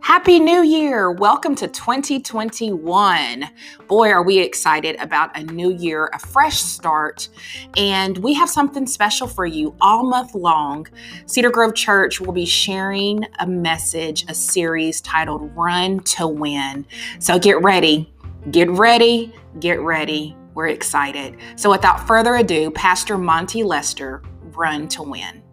Happy New Year! Welcome to 2021. Boy, are we excited about a new year, a fresh start, and we have something special for you all month long. Cedar Grove Church will be sharing a message, a series titled Run to Win. So get ready, get ready, get ready. We're excited. So without further ado, Pastor Monty Lester, Run to Win.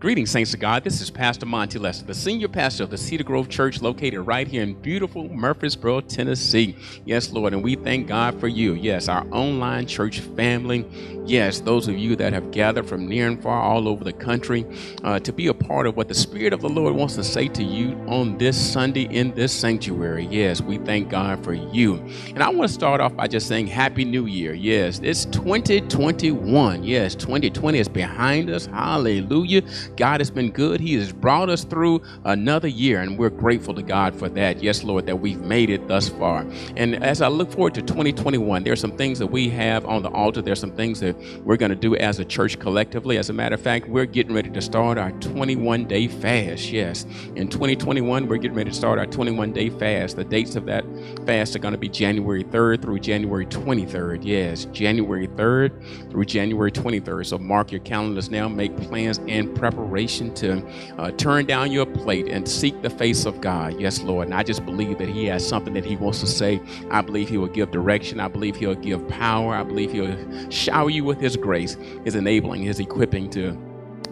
Greetings, Saints of God. This is Pastor Monty Lester, the senior pastor of the Cedar Grove Church located right here in beautiful Murfreesboro, Tennessee. Yes, Lord, and we thank God for you. Yes, our online church family. Yes, those of you that have gathered from near and far all over the country uh, to be a part of what the Spirit of the Lord wants to say to you on this Sunday in this sanctuary. Yes, we thank God for you. And I want to start off by just saying Happy New Year. Yes, it's 2021. Yes, 2020 is behind us. Hallelujah. God has been good. He has brought us through another year, and we're grateful to God for that. Yes, Lord, that we've made it thus far. And as I look forward to 2021, there are some things that we have on the altar. There's some things that we're going to do as a church collectively. As a matter of fact, we're getting ready to start our 21 day fast. Yes, in 2021, we're getting ready to start our 21 day fast. The dates of that fast are going to be January 3rd through January 23rd. Yes, January 3rd through January 23rd. So mark your calendars now, make plans and preparations to uh, turn down your plate and seek the face of God. Yes, Lord. And I just believe that He has something that He wants to say. I believe He will give direction. I believe He'll give power. I believe He'll shower you with His grace, His enabling, His equipping to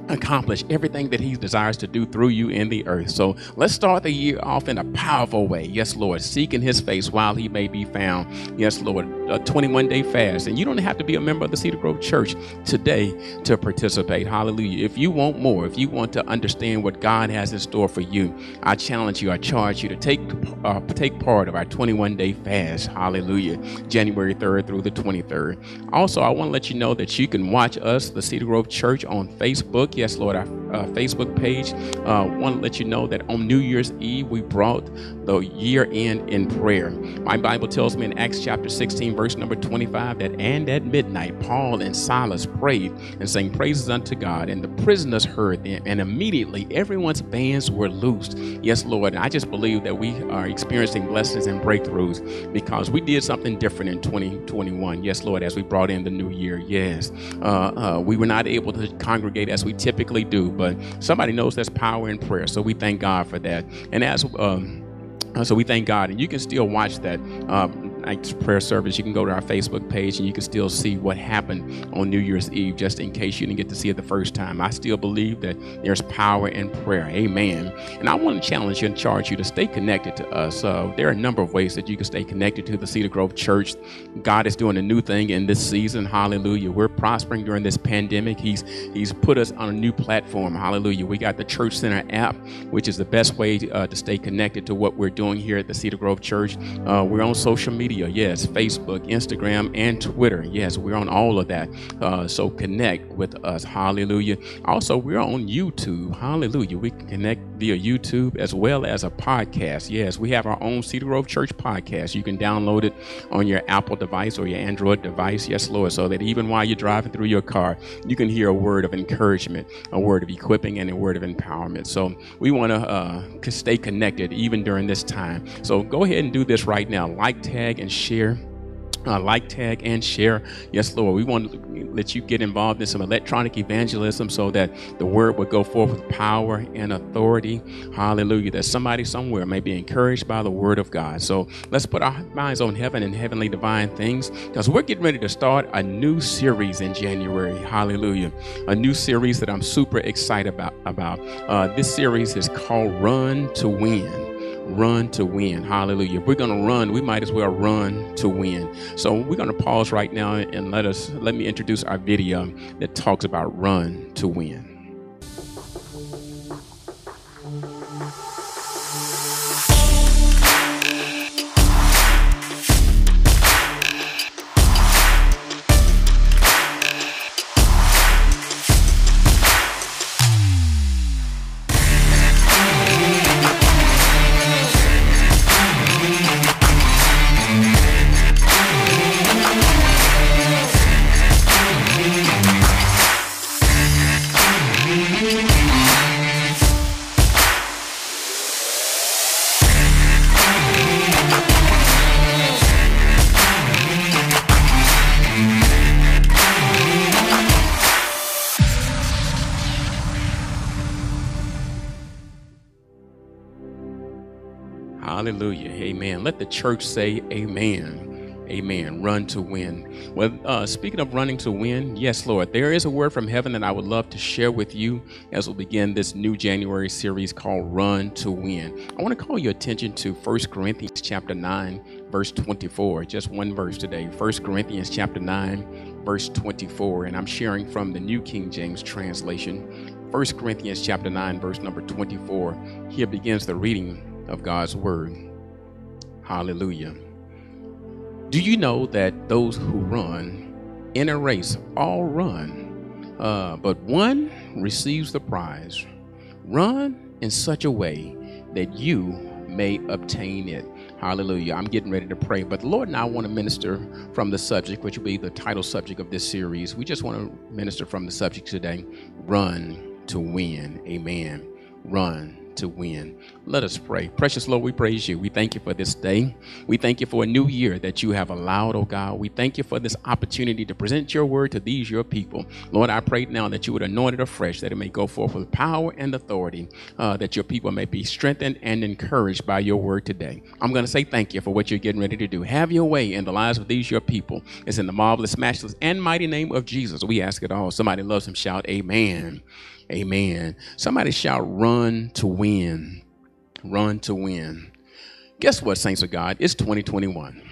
accomplish everything that he desires to do through you in the earth. So let's start the year off in a powerful way. Yes, Lord, seeking his face while he may be found. Yes, Lord, a 21 day fast. And you don't have to be a member of the Cedar Grove Church today to participate. Hallelujah. If you want more, if you want to understand what God has in store for you, I challenge you, I charge you to take, uh, take part of our 21 day fast. Hallelujah. January 3rd through the 23rd. Also, I want to let you know that you can watch us, the Cedar Grove Church, on Facebook Yes, Lord, our uh, Facebook page. Uh, want to let you know that on New Year's Eve, we brought the year end in prayer. My Bible tells me in Acts chapter 16, verse number 25, that and at midnight, Paul and Silas prayed and sang praises unto God, and the prisoners heard them, and immediately everyone's bands were loosed. Yes, Lord, I just believe that we are experiencing blessings and breakthroughs because we did something different in 2021. Yes, Lord, as we brought in the new year. Yes, uh, uh we were not able to congregate as we typically do, but somebody knows there's power in prayer. So we thank God for that. And as um, so we thank God, and you can still watch that. Um, night's prayer service, you can go to our Facebook page and you can still see what happened on New Year's Eve, just in case you didn't get to see it the first time. I still believe that there's power in prayer. Amen. And I want to challenge you and charge you to stay connected to us. Uh, there are a number of ways that you can stay connected to the Cedar Grove Church. God is doing a new thing in this season. Hallelujah. We're prospering during this pandemic. He's He's put us on a new platform. Hallelujah. We got the Church Center app, which is the best way uh, to stay connected to what we're doing here at the Cedar Grove Church. Uh, we're on social media media. Yes, Facebook, Instagram, and Twitter. Yes, we're on all of that. Uh, so connect with us. Hallelujah. Also, we're on YouTube. Hallelujah. We can connect via YouTube as well as a podcast. Yes, we have our own Cedar Grove Church podcast. You can download it on your Apple device or your Android device. Yes, Lord. So that even while you're driving through your car, you can hear a word of encouragement, a word of equipping, and a word of empowerment. So we want to uh, stay connected even during this time. So go ahead and do this right now. Like, tag, and share. Uh, like, tag, and share. Yes, Lord. We want to let you get involved in some electronic evangelism so that the word would go forth with power and authority. Hallelujah. That somebody somewhere may be encouraged by the word of God. So let's put our minds on heaven and heavenly divine things because we're getting ready to start a new series in January. Hallelujah. A new series that I'm super excited about. about. Uh, this series is called Run to Win run to win. Hallelujah. If we're going to run, we might as well run to win. So we're going to pause right now and let us let me introduce our video that talks about run to win. Amen. Let the church say amen. Amen. Run to win. Well, uh, speaking of running to win, yes, Lord, there is a word from heaven that I would love to share with you as we begin this new January series called Run to Win. I want to call your attention to 1 Corinthians chapter 9, verse 24. Just one verse today. 1 Corinthians chapter 9, verse 24. And I'm sharing from the New King James translation. 1 Corinthians chapter 9, verse number 24. Here begins the reading of God's word. Hallelujah. Do you know that those who run in a race all run, uh, but one receives the prize? Run in such a way that you may obtain it. Hallelujah. I'm getting ready to pray, but the Lord and I want to minister from the subject, which will be the title subject of this series. We just want to minister from the subject today run to win. Amen. Run to win. Let us pray. Precious Lord, we praise you. We thank you for this day. We thank you for a new year that you have allowed, oh God. We thank you for this opportunity to present your word to these, your people. Lord, I pray now that you would anoint it afresh, that it may go forth with power and authority, uh, that your people may be strengthened and encouraged by your word today. I'm going to say thank you for what you're getting ready to do. Have your way in the lives of these, your people. It's in the marvelous, matchless, and mighty name of Jesus. We ask it all. Somebody loves him. Shout, Amen. Amen. Somebody shout, run to win. Run to win. Guess what, saints of God? It's 2021.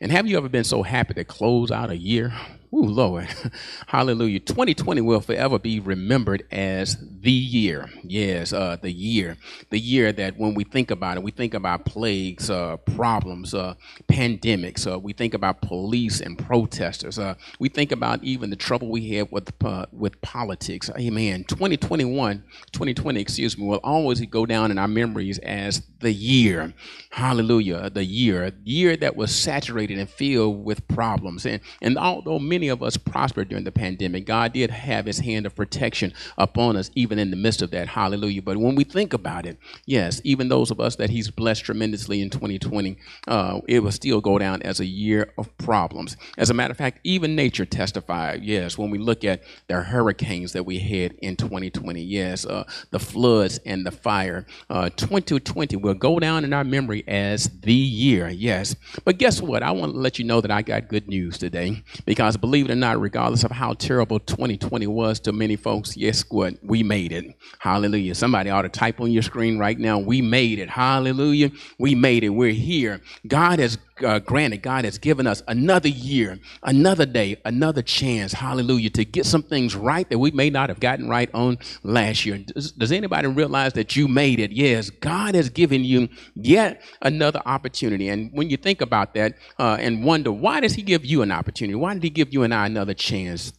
And have you ever been so happy to close out a year? Ooh, Lord. Hallelujah. 2020 will forever be remembered as the year. Yes, uh, the year. The year that when we think about it, we think about plagues, uh, problems, uh, pandemics. Uh, we think about police and protesters. Uh, we think about even the trouble we have with, uh, with politics. Amen. 2021, 2020, excuse me, will always go down in our memories as the year. Hallelujah. The year. Year that was saturated and filled with problems. And, and although many many of us prospered during the pandemic. God did have his hand of protection upon us, even in the midst of that. Hallelujah. But when we think about it, yes, even those of us that he's blessed tremendously in 2020, uh, it will still go down as a year of problems. As a matter of fact, even nature testified, yes, when we look at the hurricanes that we had in 2020, yes, uh, the floods and the fire, uh, 2020 will go down in our memory as the year, yes. But guess what? I want to let you know that I got good news today because believe it or not, regardless of how terrible 2020 was to many folks, yes, what? We made it. Hallelujah. Somebody ought to type on your screen right now, we made it. Hallelujah. We made it. We're here. God has uh, granted, God has given us another year, another day, another chance, hallelujah, to get some things right that we may not have gotten right on last year. Does, does anybody realize that you made it? Yes, God has given you yet another opportunity. And when you think about that uh, and wonder, why does He give you an opportunity? Why did He give you you and I another chance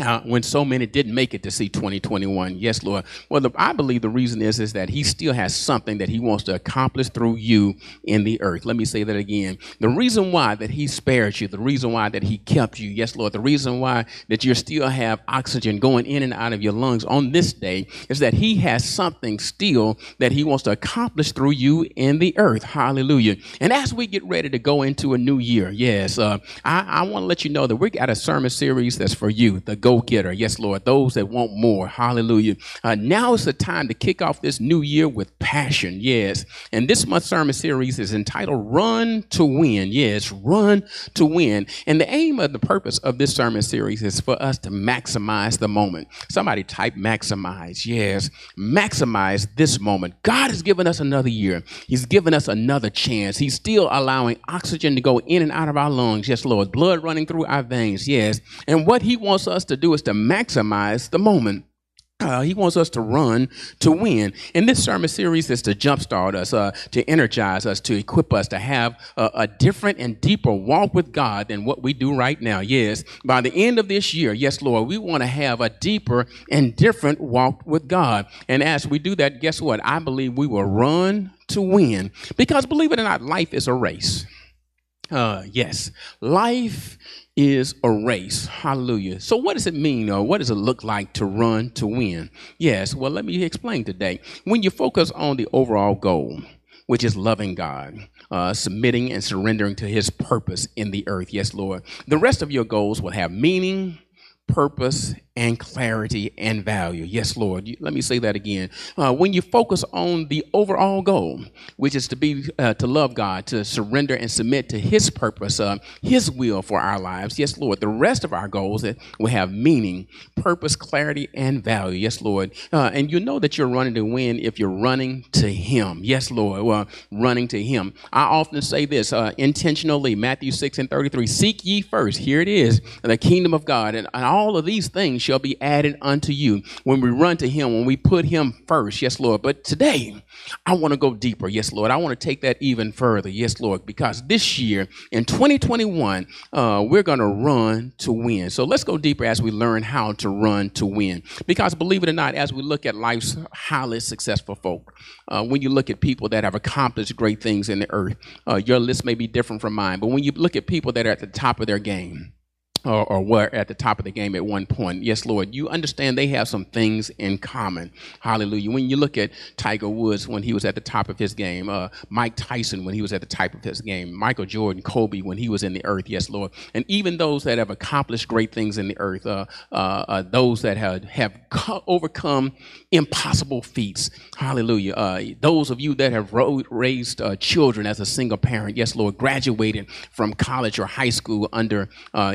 uh, when so many didn't make it to see 2021 yes lord. Well the, i believe the reason is is that he still has something that he wants to accomplish through you in the earth. Let me say that again. The reason why that he spared you the reason why that he kept you yes lord the reason why that you still have oxygen going in and out of your lungs on this day is that he has something still that he wants to accomplish through you in the earth. Hallelujah. And as we get ready to go into a new year yes uh, i, I want to let you know that we got a sermon series that's for you the go getter. Yes, Lord. Those that want more. Hallelujah. Uh, now is the time to kick off this new year with passion. Yes. And this month's sermon series is entitled Run to Win. Yes, Run to Win. And the aim of the purpose of this sermon series is for us to maximize the moment. Somebody type maximize. Yes. Maximize this moment. God has given us another year. He's given us another chance. He's still allowing oxygen to go in and out of our lungs. Yes, Lord. Blood running through our veins. Yes. And what He wants us to do is to maximize the moment. Uh, he wants us to run to win. And this sermon series is to jumpstart us, uh, to energize us, to equip us to have a, a, different and deeper walk with God than what we do right now. Yes, by the end of this year, yes, Lord, we want to have a deeper and different walk with God. And as we do that, guess what? I believe we will run to win because believe it or not, life is a race. Uh, yes, life is a race. Hallelujah. So, what does it mean, or what does it look like to run to win? Yes, well, let me explain today. When you focus on the overall goal, which is loving God, uh, submitting and surrendering to His purpose in the earth, yes, Lord, the rest of your goals will have meaning, purpose, and clarity and value. Yes, Lord. Let me say that again. Uh, when you focus on the overall goal, which is to be uh, to love God, to surrender and submit to His purpose, uh, His will for our lives. Yes, Lord. The rest of our goals that will have meaning, purpose, clarity, and value. Yes, Lord. Uh, and you know that you're running to win if you're running to Him. Yes, Lord. Well, running to Him. I often say this uh, intentionally. Matthew six and thirty-three. Seek ye first. Here it is, the kingdom of God, and, and all of these things shall be added unto you when we run to Him, when we put Him first. Yes, Lord. But today, I want to go deeper. Yes, Lord. I want to take that even further. Yes, Lord. Because this year, in 2021, uh, we're going to run to win. So let's go deeper as we learn how to run to win. Because believe it or not, as we look at life's highly successful folk, uh, when you look at people that have accomplished great things in the earth, uh, your list may be different from mine. But when you look at people that are at the top of their game, or, or, were at the top of the game at one point. Yes, Lord, you understand they have some things in common. Hallelujah. When you look at Tiger Woods when he was at the top of his game, uh, Mike Tyson when he was at the top of his game, Michael Jordan, Kobe when he was in the earth. Yes, Lord. And even those that have accomplished great things in the earth, uh, uh, uh those that have, have co- overcome impossible feats. Hallelujah. Uh, those of you that have ro- raised uh, children as a single parent. Yes, Lord. Graduated from college or high school under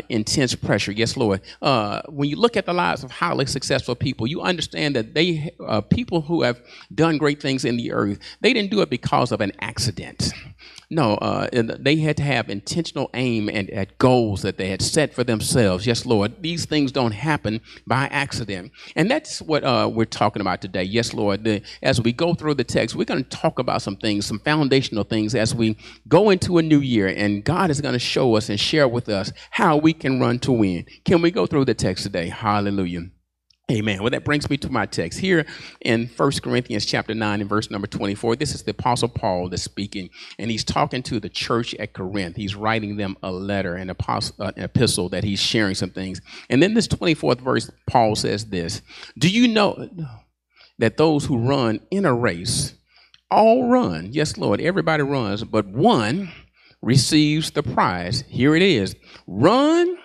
intense intense pressure. Yes, Lord. Uh, when you look at the lives of highly successful people, you understand that they, uh, people who have done great things in the earth, they didn't do it because of an accident. No, uh, they had to have intentional aim and at goals that they had set for themselves. Yes, Lord, these things don't happen by accident, and that's what uh, we're talking about today. Yes, Lord. The, as we go through the text, we're going to talk about some things, some foundational things, as we go into a new year, and God is going to show us and share with us how we can run to win. Can we go through the text today? Hallelujah. Amen. Well, that brings me to my text here in 1 Corinthians chapter 9 and verse number 24. This is the apostle Paul that's speaking, and he's talking to the church at Corinth. He's writing them a letter, an, apostle, uh, an epistle that he's sharing some things. And then this 24th verse, Paul says this, do you know that those who run in a race all run? Yes, Lord, everybody runs, but one receives the prize. Here it is. Run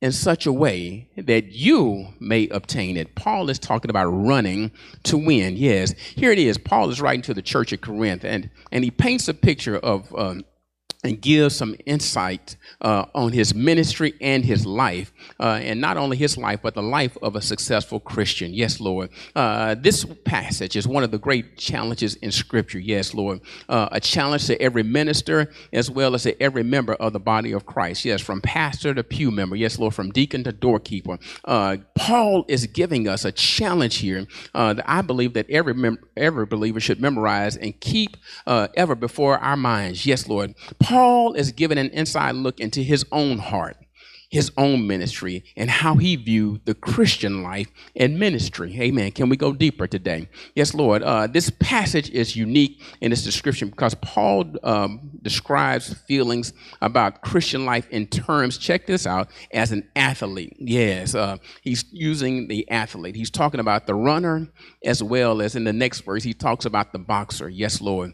in such a way that you may obtain it. Paul is talking about running to win. Yes, here it is. Paul is writing to the church at Corinth, and, and he paints a picture of um, and give some insight uh, on his ministry and his life, uh, and not only his life, but the life of a successful Christian. Yes, Lord. Uh, this passage is one of the great challenges in Scripture. Yes, Lord. Uh, a challenge to every minister as well as to every member of the body of Christ. Yes, from pastor to pew member. Yes, Lord. From deacon to doorkeeper. Uh, Paul is giving us a challenge here uh, that I believe that every mem- every believer should memorize and keep ever before our minds. Yes, Lord. Paul is giving an inside look into his own heart, his own ministry, and how he viewed the Christian life and ministry. Amen. Can we go deeper today? Yes, Lord. Uh, this passage is unique in its description because Paul um, describes feelings about Christian life in terms, check this out, as an athlete. Yes, uh, he's using the athlete. He's talking about the runner as well as in the next verse, he talks about the boxer. Yes, Lord.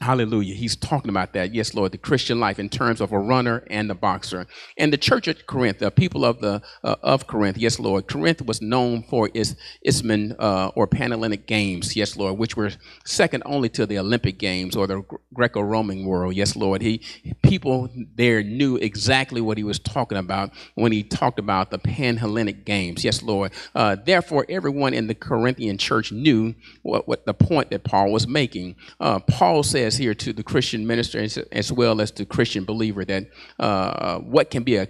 Hallelujah. He's talking about that. Yes, Lord, the Christian life in terms of a runner and a boxer. And the church at Corinth, the people of the uh, of Corinth, yes, Lord. Corinth was known for its Isthmian uh, or Panhellenic games, yes, Lord, which were second only to the Olympic games or the Greco-Roman world. Yes, Lord. He people there knew exactly what he was talking about when he talked about the Panhellenic games. Yes, Lord. Uh, therefore, everyone in the Corinthian church knew what, what the point that Paul was making. Uh, Paul said says here to the Christian minister as, well as to Christian believer that uh, what can be a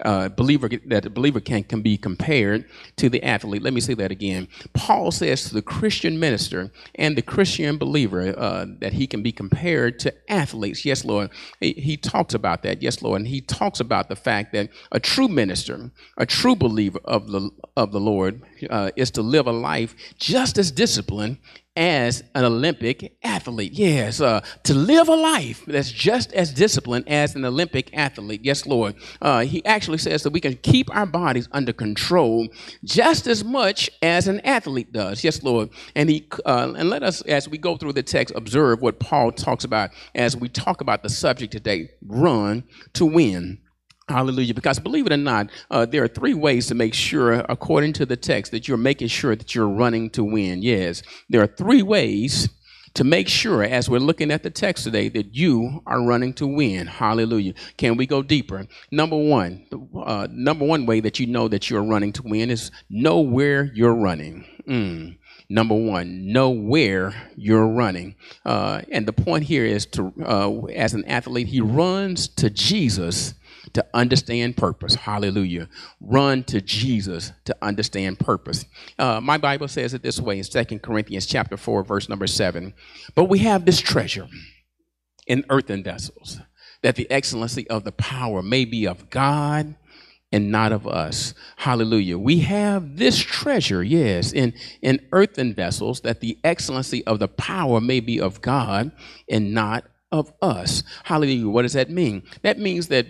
uh, believer that a believer can, can be compared to the athlete. Let me say that again. Paul says to the Christian minister and the Christian believer uh, that he can be compared to athletes. Yes, Lord. He, he, talks about that. Yes, Lord. And he talks about the fact that a true minister, a true believer of the of the Lord, uh, is to live a life just as disciplined as an Olympic athlete. Yes, uh, to live a life that's just as disciplined as an Olympic athlete. Yes, Lord. Uh, he actually says that we can keep our bodies under control just as much as an athlete does. Yes, Lord. And he uh, and let us, as we go through the text, observe what Paul talks about as we talk about the subject today: run to win. Hallelujah. Because believe it or not, uh, there are three ways to make sure, according to the text, that you're making sure that you're running to win. Yes, there are three ways to make sure, as we're looking at the text today, that you are running to win. Hallelujah. Can we go deeper? Number one, uh, number one way that you know that you're running to win is know where you're running. Mm. Number one, know where you're running. Uh, and the point here is to, uh, as an athlete, he runs to Jesus to understand purpose. Hallelujah. Run to Jesus to understand purpose. Uh, my Bible says it this way in Second Corinthians chapter 4, verse number 7. But we have this treasure in earthen vessels, that the excellency of the power may be of God and not of us. Hallelujah. We have this treasure, yes, in, in earthen vessels, that the excellency of the power may be of God and not of us. Hallelujah. What does that mean? That means that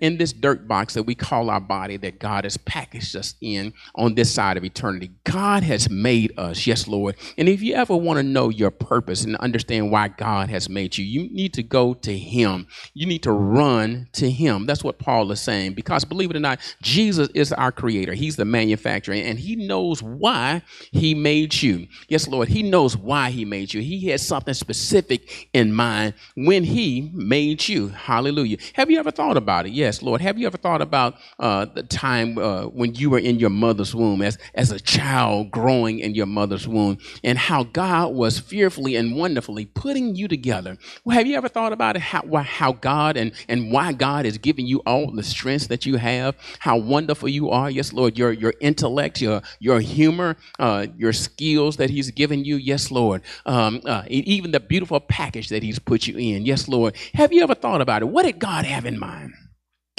in this dirt box that we call our body, that God has packaged us in on this side of eternity, God has made us. Yes, Lord. And if you ever want to know your purpose and understand why God has made you, you need to go to Him. You need to run to Him. That's what Paul is saying. Because believe it or not, Jesus is our creator, He's the manufacturer, and He knows why He made you. Yes, Lord. He knows why He made you. He has something specific in mind when he made you. Hallelujah. Have you ever thought about it? Yes, Lord. Have you ever thought about uh, the time uh, when you were in your mother's womb as, as a child growing in your mother's womb and how God was fearfully and wonderfully putting you together? Well, have you ever thought about it? How, how God and, and why God is giving you all the strengths that you have, how wonderful you are. Yes, Lord. Your, your intellect, your, your humor, uh, your skills that he's given you. Yes, Lord. Um, uh, even the beautiful package that he's put you in. Yes, Lord. Have you ever thought about it? What did God have in mind?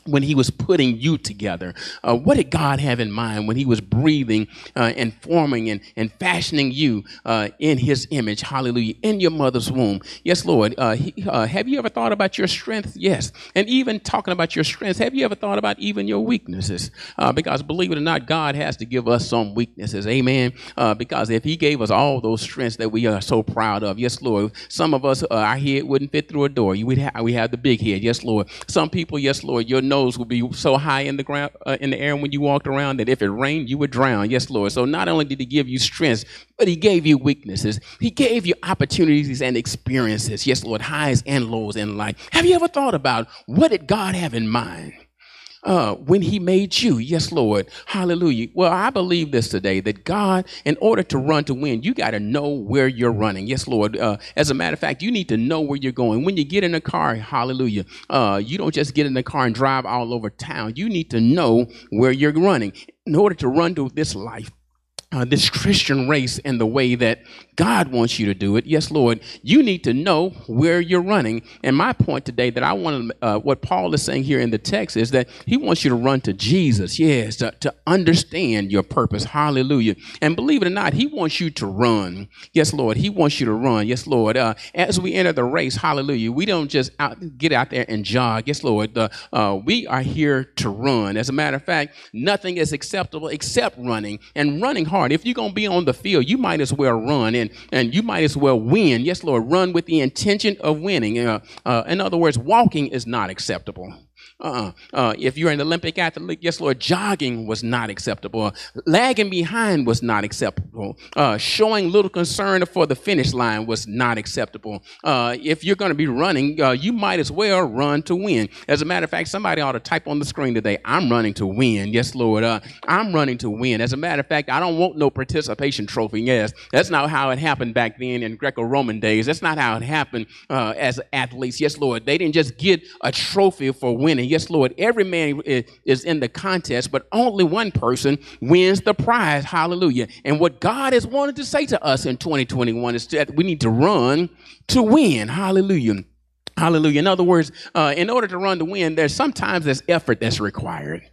When he was putting you together? Uh, what did God have in mind when he was breathing uh, and forming and, and fashioning you uh, in his image? Hallelujah. In your mother's womb. Yes, Lord. Uh, he, uh, have you ever thought about your strength? Yes. And even talking about your strengths, have you ever thought about even your weaknesses? Uh, because believe it or not, God has to give us some weaknesses. Amen. because if he gave us all those strengths that we are so proud of, yes, Lord. Some of us, our head wouldn't fit through a door. You would ha- we have the big head. Yes, Lord. Some people, yes, Lord, your nose nose would be so high in the ground, uh, in the air when you walked around that if it rained, you would drown. Yes, Lord. So not only did He give you strength, but He gave you weaknesses. He gave you opportunities and experiences. Yes, Lord, highs and lows in life. Have you ever thought about what did God have in mind? Uh, when he made you. Yes, Lord. Hallelujah. Well, I believe this today that God, in order to run to win, you got to know where you're running. Yes, Lord. Uh, as a matter of fact, you need to know where you're going. When you get in a car, hallelujah, uh, you don't just get in the car and drive all over town. You need to know where you're running in order to run to this life. Uh, this Christian race in the way that God wants you to do it. Yes, Lord, you need to know where you're running. And my point today that I want to, uh, what Paul is saying here in the text is that he wants you to run to Jesus. Yes, to, to understand your purpose. Hallelujah. And believe it or not, he wants you to run. Yes, Lord, he wants you to run. Yes, Lord. Uh, as we enter the race, hallelujah, we don't just out, get out there and jog. Yes, Lord. Uh, we are here to run. As a matter of fact, nothing is acceptable except running and running If you're going to be on the field, you might as well run. And and, and you might as well win. Yes, Lord, run with the intention of winning. Uh, uh, in other words, walking is not acceptable. Uh-uh. Uh, if you're an Olympic athlete, yes, Lord, jogging was not acceptable. Lagging behind was not acceptable. Uh, showing little concern for the finish line was not acceptable. Uh, if you're going to be running, uh, you might as well run to win. As a matter of fact, somebody ought to type on the screen today, I'm running to win. Yes, Lord, uh, I'm running to win. As a matter of fact, I don't want no participation trophy. Yes, that's not how it happened back then in Greco-Roman days. That's not how it happened uh, as athletes. Yes, Lord, they didn't just get a trophy for winning. Yes, Lord, every man is in the contest, but only one person wins the prize. Hallelujah. And what God has wanted to say to us in 2021 is that we need to run to win. Hallelujah. Hallelujah. In other words, uh, in order to run to win, there's sometimes there's effort that's required.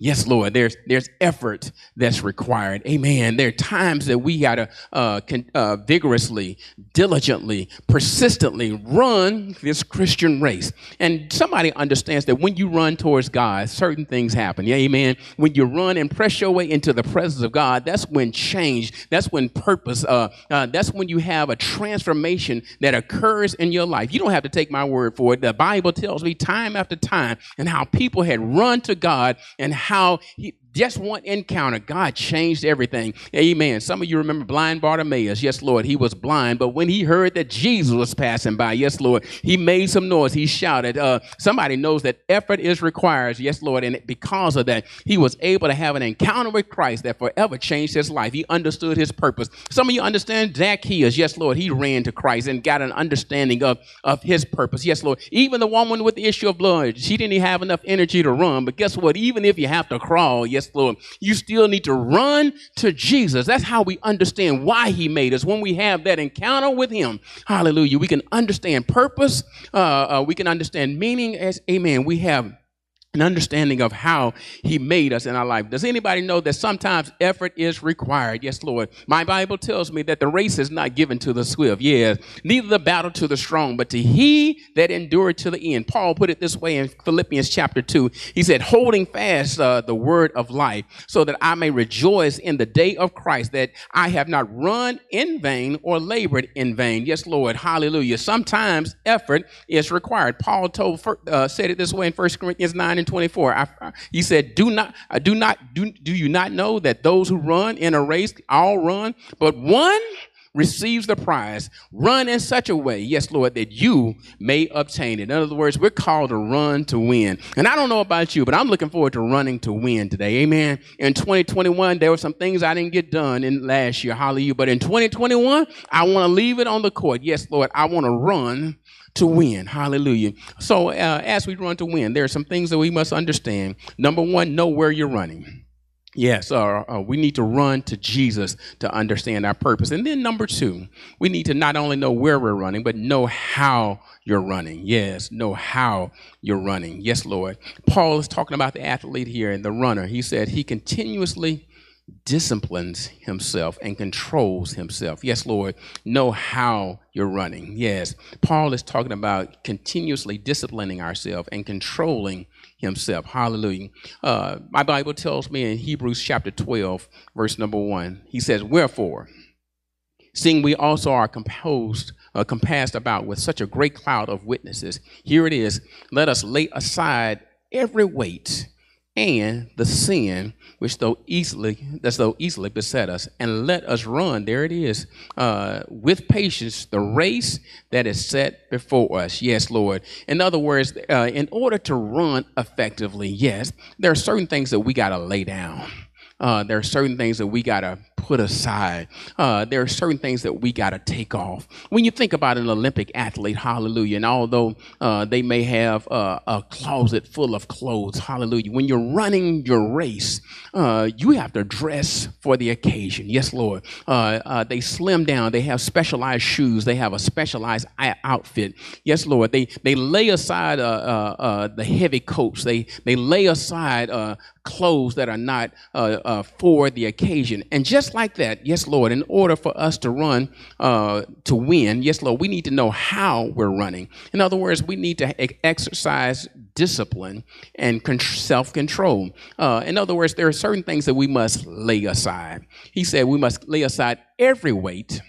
Yes, Lord. There's there's effort that's required. Amen. There are times that we gotta uh, con- uh, vigorously, diligently, persistently run this Christian race. And somebody understands that when you run towards God, certain things happen. Yeah, amen. When you run and press your way into the presence of God, that's when change. That's when purpose. Uh, uh, that's when you have a transformation that occurs in your life. You don't have to take my word for it. The Bible tells me time after time and how people had run to God and how he, just one encounter, God changed everything. Amen. Some of you remember blind Bartimaeus. Yes, Lord, he was blind, but when he heard that Jesus was passing by, yes, Lord, he made some noise. He shouted. Uh, somebody knows that effort is required. Yes, Lord, and because of that, he was able to have an encounter with Christ that forever changed his life. He understood his purpose. Some of you understand Zacchaeus. Yes, Lord, he ran to Christ and got an understanding of, of his purpose. Yes, Lord. Even the woman with the issue of blood, she didn't have enough energy to run, but guess what? Even if you have to crawl, yes, yes, Lord, you still need to run to Jesus. That's how we understand why He made us. When we have that encounter with Him, hallelujah, we can understand purpose, uh, uh, we can understand meaning as, amen, we have an understanding of how he made us in our life. Does anybody know that sometimes effort is required? Yes, Lord. My Bible tells me that the race is not given to the swift, yes, neither the battle to the strong, but to he that endured to the end. Paul put it this way in Philippians chapter 2. He said, holding fast uh, the word of life, so that I may rejoice in the day of Christ, that I have not run in vain or labored in vain. Yes, Lord. Hallelujah. Sometimes effort is required. Paul told, uh, said it this way in 1 Corinthians 9 and 24. I, he said, "Do not, I do not, do, do you not know that those who run in a race all run, but one receives the prize. Run in such a way, yes, Lord, that you may obtain it. In other words, we're called to run to win. And I don't know about you, but I'm looking forward to running to win today. Amen. In 2021, there were some things I didn't get done in last year. Hallelujah. But in 2021, I want to leave it on the court. Yes, Lord, I want to run to win. Hallelujah. So, uh, as we run to win, there are some things that we must understand. Number one, know where you're running. Yes, uh, uh, we need to run to Jesus to understand our purpose. And then number two, we need to not only know where we're running, but know how you're running. Yes, know how you're running. Yes, Lord. Paul is talking about the athlete here and the runner. He said he continuously disciplines himself and controls himself. Yes, Lord, know how you're running. Yes, Paul is talking about continuously disciplining ourselves and controlling himself. Hallelujah. Uh, my Bible tells me in Hebrews chapter 12, verse number 1, he says, Wherefore, seeing we also are composed, uh, compassed about with such a great cloud of witnesses, here it is, let us lay aside every weight and the sin which so easily that's though easily beset us. And let us run there it is uh, with patience the race that is set before us. Yes lord. In other words uh, in order to run effectively yes there are certain things that we got to lay down uh, there are certain things that we got to put aside. Uh, there are certain things that we got to take off. When you think about an Olympic athlete, hallelujah, and although uh, they may have uh, a closet full of clothes, hallelujah, when you're running your race, uh, you have to dress for the occasion. Yes, Lord. Uh, uh, they slim down. They have specialized shoes. They have a specialized outfit. Yes, Lord. They they lay aside the heavy coats. They they lay aside clothes that are not uh, uh, for the occasion. And just like that, yes, Lord, in order for us to run uh, to win, yes, Lord, we need to know how we're running. In other words, we need to exercise discipline and self control. Uh, in other words, there are certain things that we must lay aside. He said we must lay aside every weight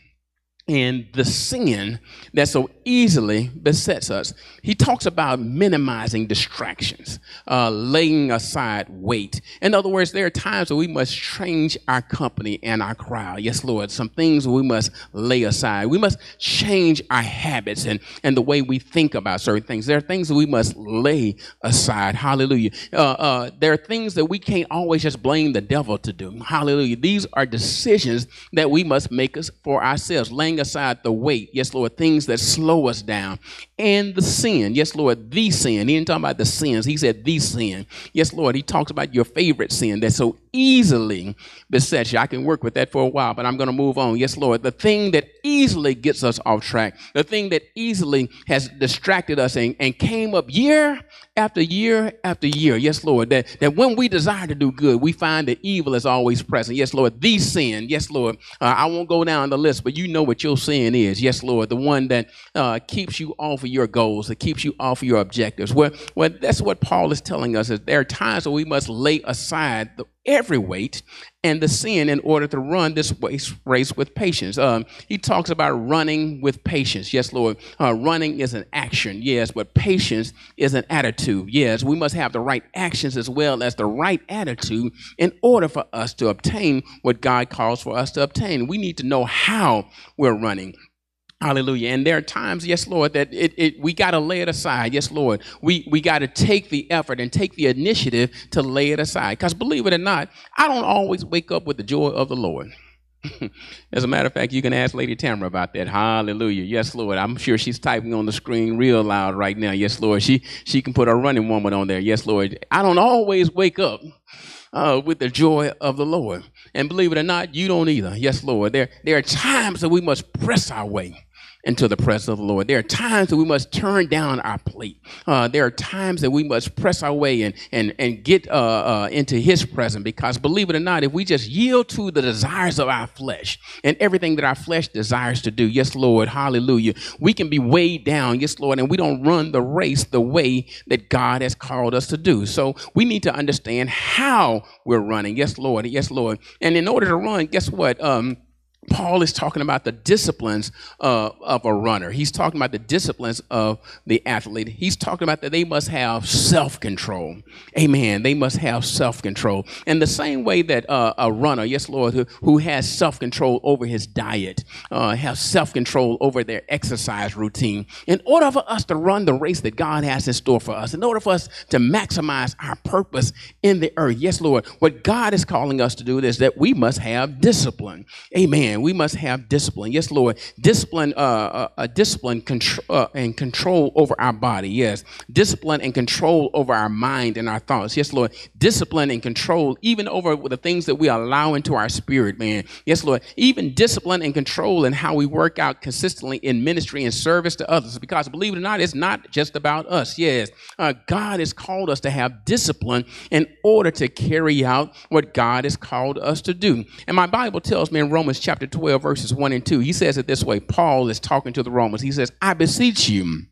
and the sin that so easily besets us. He talks about minimizing distractions, uh, laying aside weight. In other words, there are times that we must change our company and our crowd. Yes, Lord, some things we must lay aside. We must change our habits and, and the way we think about certain things. There are things that we must lay aside. Hallelujah. Uh, uh, there are things that we can't always just blame the devil to do. Hallelujah. These are decisions that we must make us for ourselves, laying laying aside the weight, yes, Lord, things that slow us down, and the sin, yes, Lord, the sin. He didn't talk about the sins, he said the sin. Yes, Lord, he talks about your favorite sin that so easily besets you. I can work with that for a while, but I'm going to move on. Yes, Lord, the thing that easily gets us off track, the thing that easily has distracted us and, and came up year after year after year, yes, Lord, that, that when we desire to do good, we find that evil is always present. Yes, Lord, the sin, yes, Lord. Uh, I won't go down the list, but you know what your sin is. Yes, Lord, the one that uh, keeps you off of your goals, that keeps you off of your objectives. Well, well, that's what Paul is telling us, is there are times where we must lay aside the every weight and the sin in order to run this race with patience. Um, he talks about running with patience. Yes, Lord. Uh, running is an action, yes, but patience is an attitude. Yes, we must have the right actions as well as the right attitude in order for us to obtain what God calls for us to obtain. We need to know how we're running. Hallelujah. And there are times, yes, Lord, that it, it we got to lay it aside. Yes, Lord. We, we got to take the effort and take the initiative to lay it aside. Because believe it or not, I don't always wake up with the joy of the Lord. As a matter of fact, you can ask Lady Tamara about that. Hallelujah. Yes, Lord. I'm sure she's typing on the screen real loud right now. Yes, Lord. She she can put a running woman on there. Yes, Lord. I don't always wake up uh, with the joy of the Lord. And believe it or not, you don't either. Yes, Lord. There, there are times that we must press our way into the presence of the Lord. There are times that we must turn down our plate. Uh, there are times that we must press our way and and and get uh, uh, into His presence. Because believe it or not, if we just yield to the desires of our flesh and everything that our flesh desires to do, yes, Lord, Hallelujah, we can be weighed down, yes, Lord, and we don't run the race the way that God has called us to do. So we need to understand how we're running. Yes, Lord. Yes, Lord. And in order to run, guess what? Um, Paul is talking about the disciplines uh, of a runner. He's talking about the disciplines of the athlete. He's talking about that they must have self control. Amen. They must have self control. And the same way that uh, a runner, yes, Lord, who, who has self control over his diet, uh, have self control over their exercise routine. In order for us to run the race that God has in store for us, in order for us to maximize our purpose in the earth, yes, Lord, what God is calling us to do is that we must have discipline. Amen we must have discipline. Yes, Lord. Discipline, uh, uh, uh discipline control, uh, and control over our body. Yes. Discipline and control over our mind and our thoughts. Yes, Lord. Discipline and control even over the things that we allow into our spirit, man. Yes, Lord. Even discipline and control in how we work out consistently in ministry and service to others. Because believe it or not, it's not just about us. Yes. Uh, God has called us to have discipline in order to carry out what God has called us to do. And my Bible tells me in Romans chapter chapter 12, verses 1 and 2, he says it this way Paul is talking to the Romans. He says, I beseech you.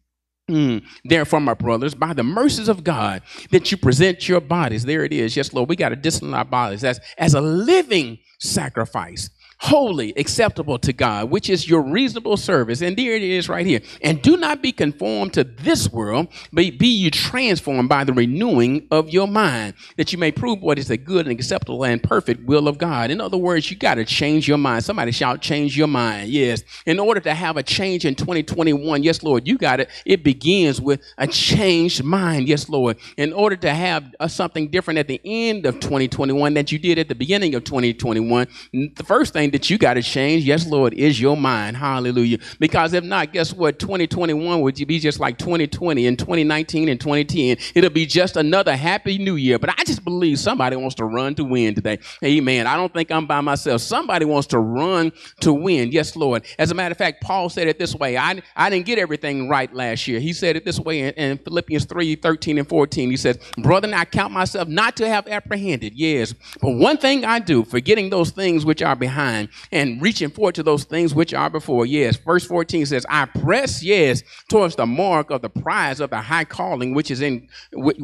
Mm. Therefore, my brothers, by the mercies of God, that you present your bodies. There it is. Yes, Lord, we got to discipline our bodies as, as a living sacrifice, holy, acceptable to God, which is your reasonable service. And there it is right here. And do not be conformed to this world, but be you transformed by the renewing of your mind, that you may prove what is the good and acceptable and perfect will of God. In other words, you got to change your mind. Somebody shout, change your mind. Yes. In order to have a change in 2021, yes, Lord, you got it. It begins with a changed mind. Yes, Lord. In order to have a, something different at the end of 2021 that you did at the beginning of 2021, the first thing that you got to change, yes, Lord, is your mind. Hallelujah. Because if not, guess what? 2021 would be just like 2020 and 2019 and 2010. It'll be just another happy new year. But I just believe somebody wants to run to win today. Amen. I don't think I'm by myself. Somebody wants to run to win. Yes, Lord. As a matter of fact, Paul said it this way. I, I didn't get everything right last year. He said it this way in, in Philippians 3 13 and 14. He says, Brother, I count myself not to have apprehended. Yes. But one thing I do, forgetting those things which are behind and reaching forward to those things which are before. Yes. Verse 14 says, I press, yes, towards the mark of the prize of the high calling which is in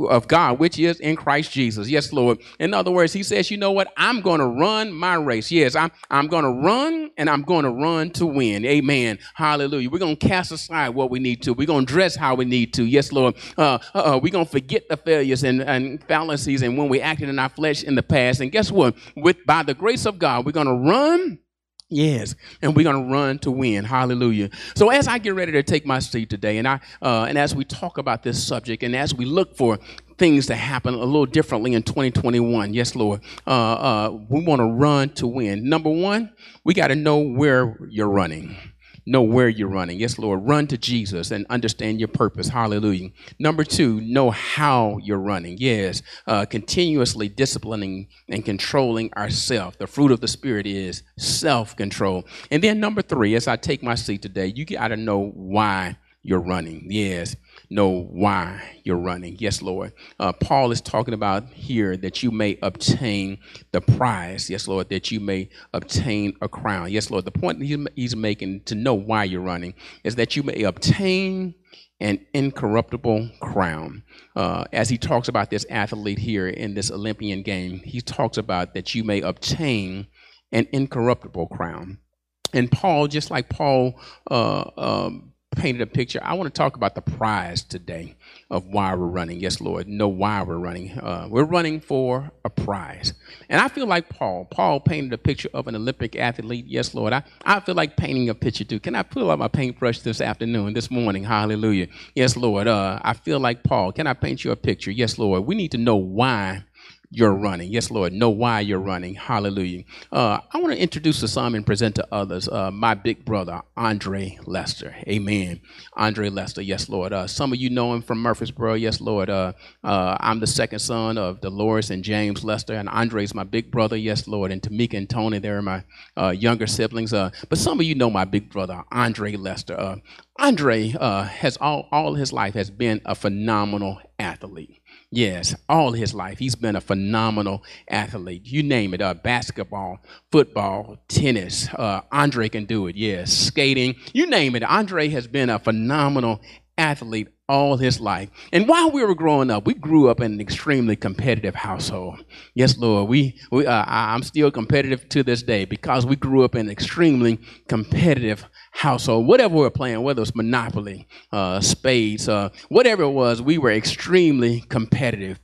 of God, which is in Christ Jesus. Yes, Lord. In other words, he says, you know what? I'm going to run my race. Yes, I'm, I'm going to run and I'm going to run to win. Amen. Hallelujah. We're going to cast aside what we need to. We're going to dress how we need to. Yes, Lord. Uh, uh, we're going to forget the failures and, and fallacies and when we acted in our flesh in the past. And guess what? With by the grace of God, we're going to run Yes, and we're going to run to win. Hallelujah. So as I get ready to take my seat today, and I uh, and as we talk about this subject, and as we look for things to happen a little differently in 2021, yes, Lord, uh, uh, we want to run to win. Number one, we got to know where you're running know where you're running. Yes, Lord, run to Jesus and understand your purpose. Hallelujah. Number two, know how you're running. Yes, uh, continuously disciplining and controlling ourselves. The fruit of the Spirit is self control. And then number three, as I take my seat today, you got to know why you're running. Yes. Know why you're running. Yes, Lord. Uh, Paul is talking about here that you may obtain the prize. Yes, Lord, that you may obtain a crown. Yes, Lord. The point he's making to know why you're running is that you may obtain an incorruptible crown. Uh, as he talks about this athlete here in this Olympian game, he talks about that you may obtain an incorruptible crown. And Paul, just like Paul uh, um, painted a picture, I want to talk about the prize today of why we're running. Yes, Lord, know why we're running. Uh, we're running for a prize. And I feel like Paul. Paul painted a picture of an Olympic athlete. Yes, Lord. I, I feel like painting a picture too. Can I pull out my paintbrush this afternoon, this morning? Hallelujah. Yes, Lord. Uh, I feel like Paul. Can I paint you a picture? Yes, Lord. We need to know why you're running. Yes, Lord. Know why you're running. Hallelujah. Uh, I want to introduce to some and present to others uh, my big brother, Andre Lester. Amen. Andre Lester. Yes, Lord. Uh, some of you know him from Murfreesboro. Yes, Lord. Uh, uh, I'm the second son of Dolores and James Lester, and Andre's my big brother. Yes, Lord. And Tamika and Tony, they're my uh, younger siblings. but some of you know my big brother, Andre Lester. Andre has all, all his life has been a phenomenal athlete. Yes, all his life. He's been a phenomenal athlete. You name it, uh, basketball, football, tennis. Uh, Andre can do it. Yes, skating. You name it. Andre has been a phenomenal athlete all his life. And while we were growing up, we grew up in an extremely competitive household. Yes, Lord, we, we uh, I'm still competitive to this day because we grew up in an extremely competitive household. Whatever we were playing, whether it was Monopoly, uh, Spades, uh, whatever it was, we were extremely competitive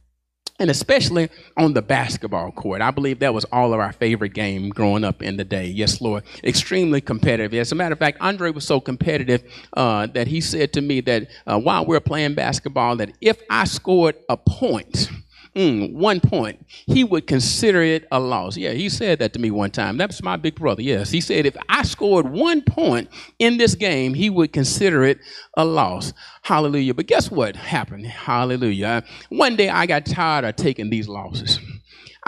and especially on the basketball court. I believe that was all of our favorite game growing up in the day. Yes, Lord. Extremely competitive. As a matter of fact, Andre was so competitive uh, that he said to me that uh, while we are playing basketball, that if I scored a point, mm, one point, he would consider it a loss. Yeah, he said that to me one time. That's my big brother. Yes, he said if I scored one point in this game, he would consider it a loss. Hallelujah. But guess what happened? Hallelujah. One day I got tired of taking these losses.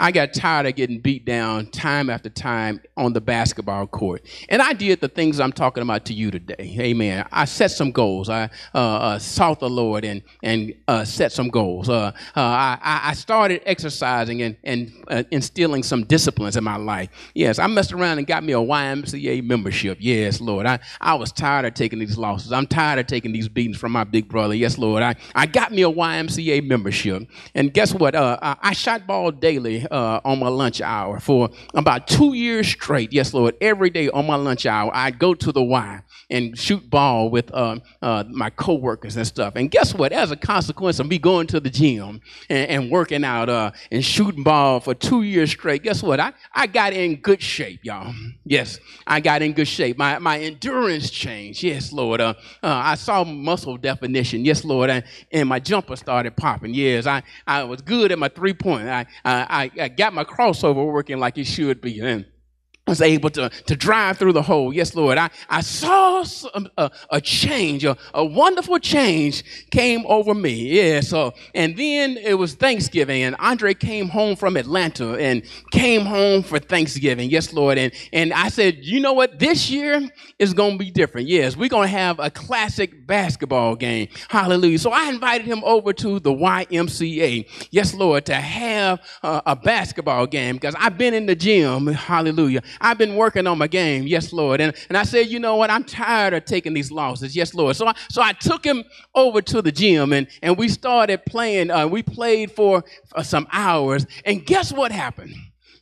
I got tired of getting beat down time after time on the basketball court. And I did the things I'm talking about to you today. Amen. I set some goals. I uh, uh, sought the Lord and, and uh, set some goals. Uh, uh, I, I started exercising and, and uh, instilling some disciplines in my life. Yes, I messed around and got me a YMCA membership. Yes, Lord. I, I was tired of taking these losses. I'm tired of taking these beatings from my big brother. Yes, Lord. I, I got me a YMCA membership. And guess what? I, I shot ball daily uh, on my lunch hour for about two years straight. Yes, Lord. Every day on my lunch hour, I'd go to the Y and shoot ball with uh, uh, my coworkers and stuff. And guess what? As a consequence of me going to the gym and, and working out uh, and shooting ball for two years straight, guess what? I, I got in good shape, y'all. Yes, I got in good shape. My, my endurance changed. Yes, Lord. Uh, uh, I saw muscle definition. Yes, Lord. And, and my jumper started popping. Yes, I, I was good at my three point. I, I, I got my crossover working like it should be. And was able to, to drive through the hole. Yes, Lord. I, I saw some, um, a, a change, a, a wonderful change came over me. Yeah. So, and then it was Thanksgiving and Andre came home from Atlanta and came home for Thanksgiving. Yes, Lord. And, and I said, you know what? This year is going to be different. Yes, we're going to have a classic basketball game. Hallelujah. So I invited him over to the YMCA. Yes, Lord, to have a basketball game because I've been in the gym. Hallelujah. I've been working on my game. Yes, Lord. And, and I said, you know what? I'm tired of taking these losses. Yes, Lord. So I, so I took him over to the gym and, and we started playing. Uh, we played for, for some hours. And guess what happened?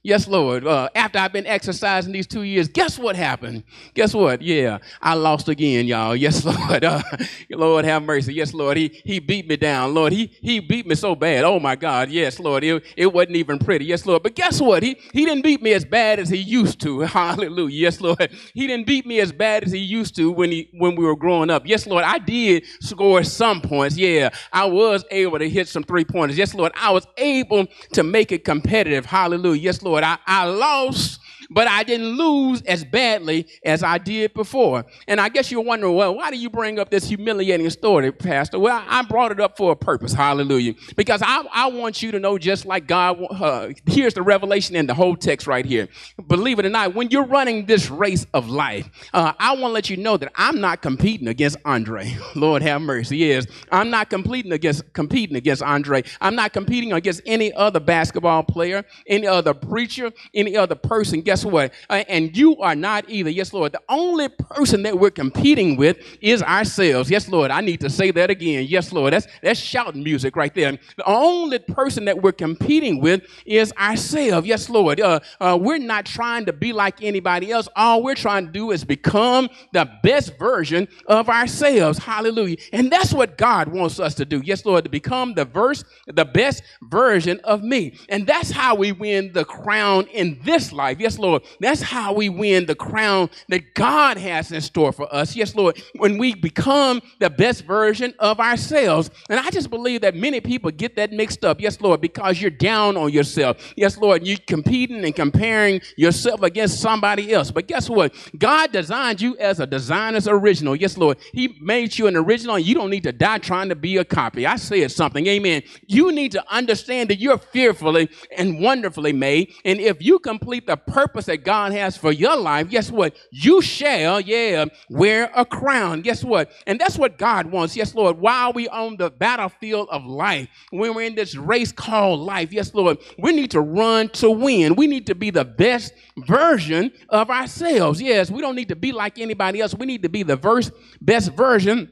Yes, Lord. Uh, after I've been exercising these two years, guess what happened? Guess what? Yeah, I lost again, y'all. Yes, Lord. Uh, Lord, have mercy. Yes, Lord. He he beat me down, Lord. He he beat me so bad. Oh my God. Yes, Lord. It, it wasn't even pretty. Yes, Lord. But guess what? He he didn't beat me as bad as he used to. Hallelujah. Yes, Lord. He didn't beat me as bad as he used to when he when we were growing up. Yes, Lord. I did score some points. Yeah, I was able to hit some three pointers. Yes, Lord. I was able to make it competitive. Hallelujah. Yes, Lord. Lord. I, I lost but I didn't lose as badly as I did before. And I guess you're wondering, well, why do you bring up this humiliating story, Pastor? Well, I brought it up for a purpose. Hallelujah. Because I, I want you to know, just like God, uh, here's the revelation in the whole text right here. Believe it or not, when you're running this race of life, uh, I want to let you know that I'm not competing against Andre. Lord have mercy. Yes, I'm not competing against competing against Andre. I'm not competing against any other basketball player, any other preacher, any other person. Guess what? Uh, and you are not either. Yes, Lord. The only person that we're competing with is ourselves. Yes, Lord. I need to say that again. Yes, Lord. That's that's shouting music right there. The only person that we're competing with is ourselves. Yes, Lord. Uh, uh, we're not trying to be like anybody else. All we're trying to do is become the best version of ourselves. Hallelujah. And that's what God wants us to do. Yes, Lord, to become the verse, the best version of me. And that's how we win the crown in this life. Yes, Lord. That's how we win the crown that God has in store for us. Yes, Lord. When we become the best version of ourselves. And I just believe that many people get that mixed up. Yes, Lord, because you're down on yourself. Yes, Lord, you're competing and comparing yourself against somebody else. But guess what? God designed you as a designer's original. Yes, Lord. He made you an original, and you don't need to die trying to be a copy. I said something. Amen. You need to understand that you're fearfully and wonderfully made. And if you complete the purpose that God has for your life, guess what? You shall, yeah, wear a crown. Guess what? And that's what God wants. Yes, Lord. While we on the battlefield of life, when we're in this race called life, yes, Lord, we need to run to win. We need to be the best version of ourselves. Yes, we don't need to be like anybody else. We need to be the verse, best version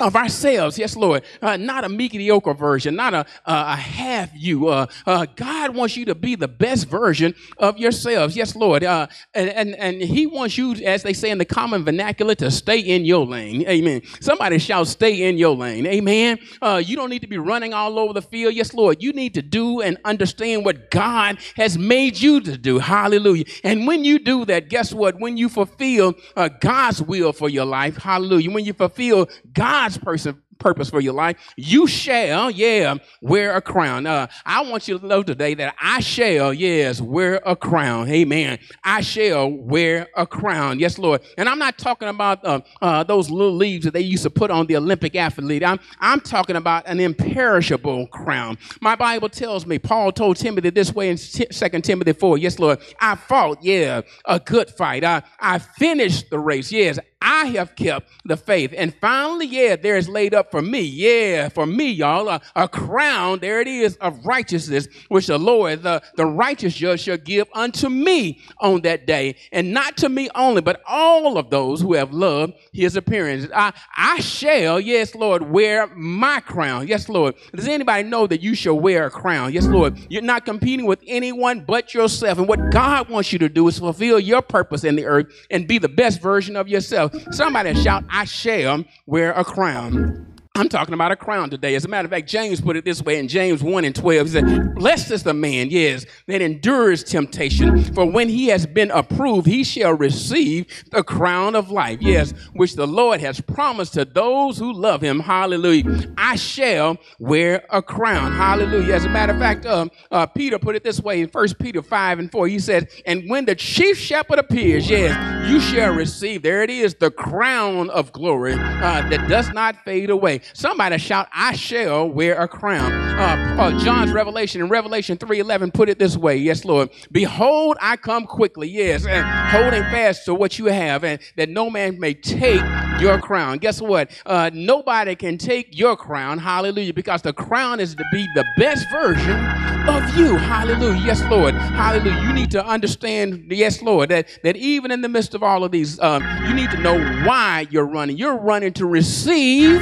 of ourselves, yes, Lord, uh, not a mediocre version, not a, a half you. Uh, uh, God wants you to be the best version of yourselves, yes, Lord, uh, and, and and He wants you, as they say in the common vernacular, to stay in your lane. Amen. Somebody shout, "Stay in your lane." Amen. Uh, you don't need to be running all over the field, yes, Lord. You need to do and understand what God has made you to do. Hallelujah. And when you do that, guess what? When you fulfill uh, God's will for your life, Hallelujah. When you fulfill God God's person purpose for your life, you shall, yeah, wear a crown. Uh, I want you to know today that I shall, yes, wear a crown. Amen. I shall wear a crown. Yes, Lord. And I'm not talking about uh, uh, those little leaves that they used to put on the Olympic athlete. I'm, I'm talking about an imperishable crown. My Bible tells me, Paul told Timothy this way in 2 Timothy 4. Yes, Lord. I fought, yeah, a good fight. I, I finished the race. Yes, I have kept the faith. And finally, yeah, there is laid up for me, yeah, for me, y'all, a, a crown, there it is, of righteousness, which the Lord, the, the righteous judge, shall give unto me on that day. And not to me only, but all of those who have loved his appearance. I, I shall, yes, Lord, wear my crown. Yes, Lord. Does anybody know that you shall wear a crown? Yes, Lord. You're not competing with anyone but yourself. And what God wants you to do is fulfill your purpose in the earth and be the best version of yourself. Somebody shout, I shall wear a crown. I'm talking about a crown today. As a matter of fact, James put it this way in James 1 and 12. He said, Blessed is the man, yes, that endures temptation, for when he has been approved, he shall receive the crown of life, yes, which the Lord has promised to those who love him. Hallelujah. I shall wear a crown. Hallelujah. As a matter of fact, uh, uh, Peter put it this way in 1 Peter 5 and 4. He says, And when the chief shepherd appears, yes, you shall receive, there it is, the crown of glory uh, that does not fade away. Somebody shout, I shall wear a crown. Uh, uh, John's Revelation in Revelation 3.11 put it this way. Yes, Lord. Behold, I come quickly. Yes. And holding fast to what you have and that no man may take your crown. Guess what? Uh, nobody can take your crown. Hallelujah. Because the crown is to be the best version of you. Hallelujah. Yes, Lord. Hallelujah. You need to understand, yes, Lord, that, that even in the midst of all of these, um, you need to know why you're running. You're running to receive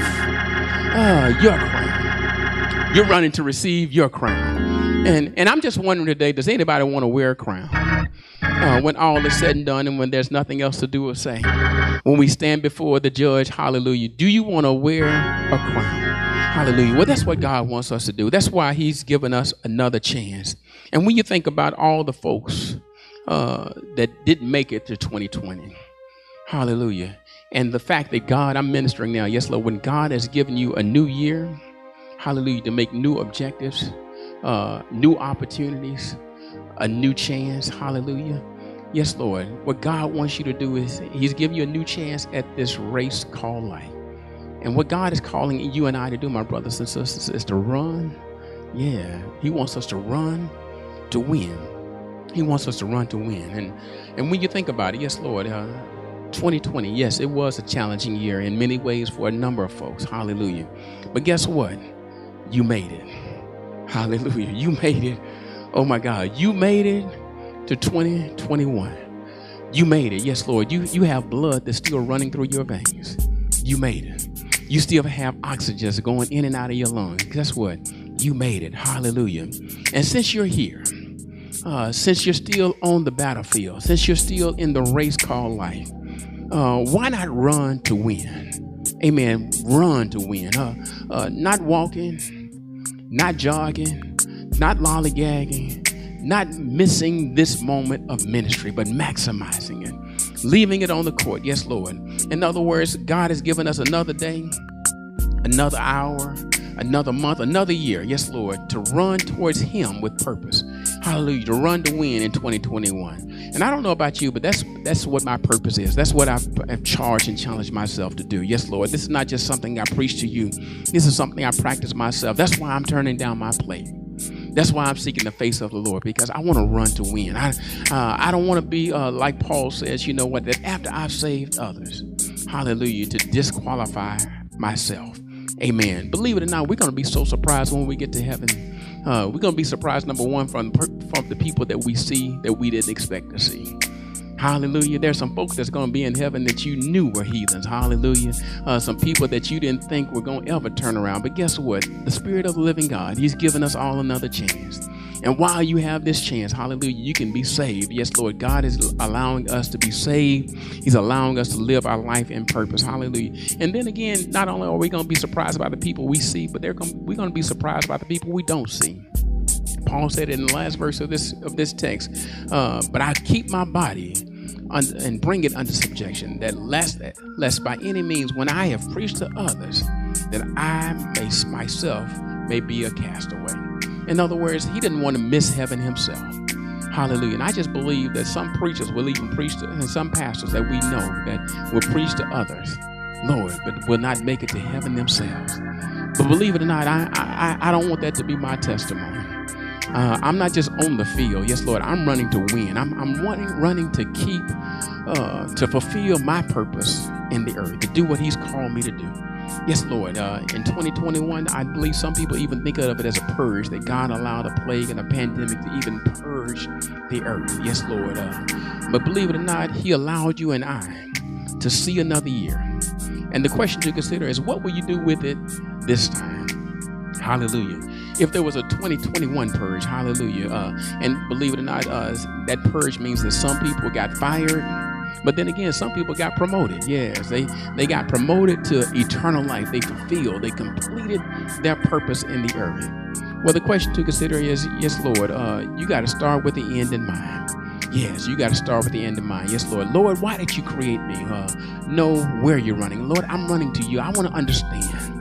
uh, your crown. You're running to receive your crown. And, and I'm just wondering today, does anybody want to wear a crown? Uh, when all is said and done and when there's nothing else to do or say. When we stand before the judge, hallelujah, do you want to wear a crown? Hallelujah. Well, that's what God wants us to do. That's why He's given us another chance. And when you think about all the folks uh, that didn't make it to 2020, hallelujah, and the fact that God, I'm ministering now, yes, Lord, when God has given you a new year, hallelujah, to make new objectives, uh, new opportunities, a new chance, hallelujah. Yes, Lord. What God wants you to do is He's giving you a new chance at this race called life. And what God is calling you and I to do, my brothers and sisters, is to run. Yeah, He wants us to run to win. He wants us to run to win. And and when you think about it, yes, Lord, uh, 2020, yes, it was a challenging year in many ways for a number of folks. Hallelujah. But guess what? You made it. Hallelujah. You made it. Oh my God. You made it to 2021. You made it. Yes, Lord. You you have blood that's still running through your veins. You made it. You still have oxygen going in and out of your lungs. Guess what? You made it. Hallelujah. And since you're here, uh, since you're still on the battlefield, since you're still in the race called life, uh, why not run to win? Amen. Run to win. Uh, uh, not walking, not jogging, not lollygagging, not missing this moment of ministry, but maximizing it, leaving it on the court. Yes, Lord. In other words, God has given us another day, another hour, another month, another year. Yes, Lord, to run towards Him with purpose. Hallelujah. To run to win in 2021. And I don't know about you, but that's that's what my purpose is. That's what I've, I've charged and challenged myself to do. Yes, Lord. This is not just something I preach to you. This is something I practice myself. That's why I'm turning down my plate. That's why I'm seeking the face of the Lord because I want to run to win. I uh, I don't want to be uh, like Paul says. You know what? That after I've saved others, Hallelujah, to disqualify myself. Amen. Believe it or not, we're going to be so surprised when we get to heaven. Uh, we're to be surprised, number one, from, from the people that we see that we didn't expect to see. Hallelujah. There's some folks that's going to be in heaven that you knew were heathens. Hallelujah. Uh, some people that you didn't think were going to ever turn around. But guess what? The Spirit of the living God, He's given us all another chance. And while you have this chance, hallelujah, you can be saved. Yes, Lord, God is allowing us to be saved. He's allowing us to live our life in purpose. Hallelujah. And then again, not only are we going to be surprised by the people we see, but they're going, we're going to be surprised by the people we don't see. Paul said in the last verse of this of this text, uh, but I keep my body and bring it under subjection, that lest, lest by any means, when I have preached to others, that I may myself may be a castaway. In other words, he didn't want to miss heaven himself. Hallelujah. And I just believe that some preachers will even preach to, and some pastors that we know that will preach to others, Lord, but will not make it to heaven themselves. But believe it or not, I, I, I don't want that to be my testimony. Uh, I'm not just on the field. Yes, Lord, I'm running to win. I'm, I'm running, running to keep, uh, to fulfill my purpose in the earth, to do what He's called me to do. Yes, Lord. Uh, in 2021, I believe some people even think of it as a purge, that God allowed a plague and a pandemic to even purge the earth. Yes, Lord. Uh, but believe it or not, He allowed you and I to see another year. And the question to consider is what will you do with it this time? Hallelujah. If there was a 2021 purge, hallelujah. Uh, and believe it or not, uh, that purge means that some people got fired but then again, some people got promoted. Yes, they they got promoted to eternal life. They fulfilled, they completed their purpose in the earth. Well, the question to consider is, yes, Lord, uh, you got to start with the end in mind. Yes, you got to start with the end in mind. Yes, Lord. Lord, why did you create me? Uh, know where you're running. Lord, I'm running to you. I want to understand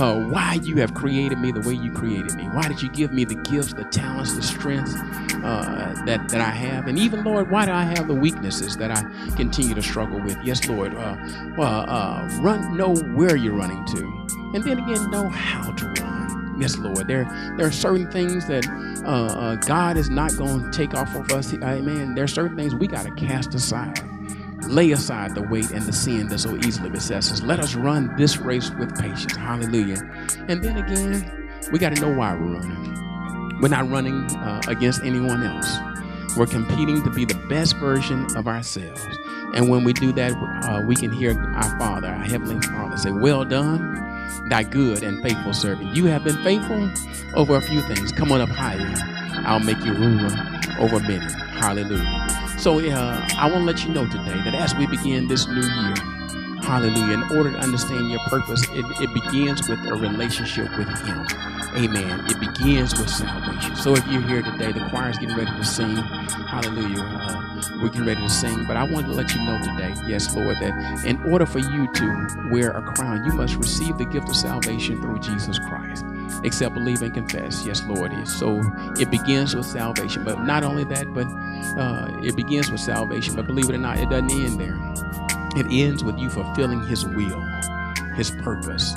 uh, why you have created me the way you created me. Why did you give me the gifts, the talents, the strengths uh, that, that I have? And even, Lord, why do I have the weaknesses that I continue to struggle with? Yes, Lord. Uh, uh, run, know where you're running to. And then again, know how to run. Yes, Lord. There, there are certain things that uh, uh, God is not going to take off of us. Amen. There are certain things we got to cast aside. Lay aside the weight and the sin that so easily besets us. Let us run this race with patience. Hallelujah. And then again, we got to know why we're running. We're not running uh, against anyone else. We're competing to be the best version of ourselves. And when we do that, uh, we can hear our Father, our Heavenly Father, say, Well done, thy good and faithful servant. You have been faithful over a few things. Come on up higher. I'll make you ruler over many. Hallelujah. So uh, I want to let you know today that as we begin this new year, hallelujah, in order to understand your purpose, it, it begins with a relationship with Him. Amen. It begins with salvation. So if you're here today, the choir is getting ready to sing. Hallelujah. Uh, we're getting ready to sing. But I want to let you know today, yes, Lord, that in order for you to wear a crown, you must receive the gift of salvation through Jesus Christ. Except believe and confess. Yes, Lord. So it begins with salvation. But not only that, but uh, it begins with salvation. But believe it or not, it doesn't end there. It ends with you fulfilling His will, His purpose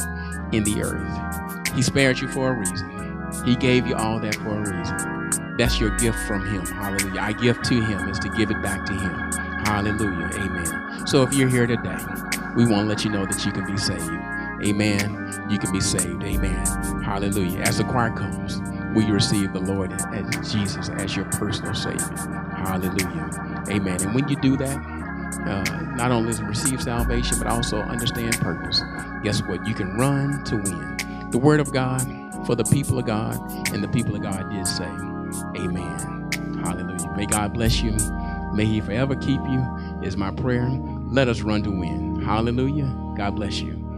in the earth. He spared you for a reason. He gave you all that for a reason. That's your gift from Him. Hallelujah. Our gift to Him is to give it back to Him. Hallelujah. Amen. So if you're here today, we want to let you know that you can be saved. Amen. You can be saved. Amen. Hallelujah. As the choir comes, will you receive the Lord as Jesus as your personal Savior? Hallelujah. Amen. And when you do that, uh, not only receive salvation, but also understand purpose. Guess what? You can run to win. The Word of God for the people of God, and the people of God did say, Amen. Hallelujah. May God bless you. May He forever keep you, is my prayer. Let us run to win. Hallelujah. God bless you.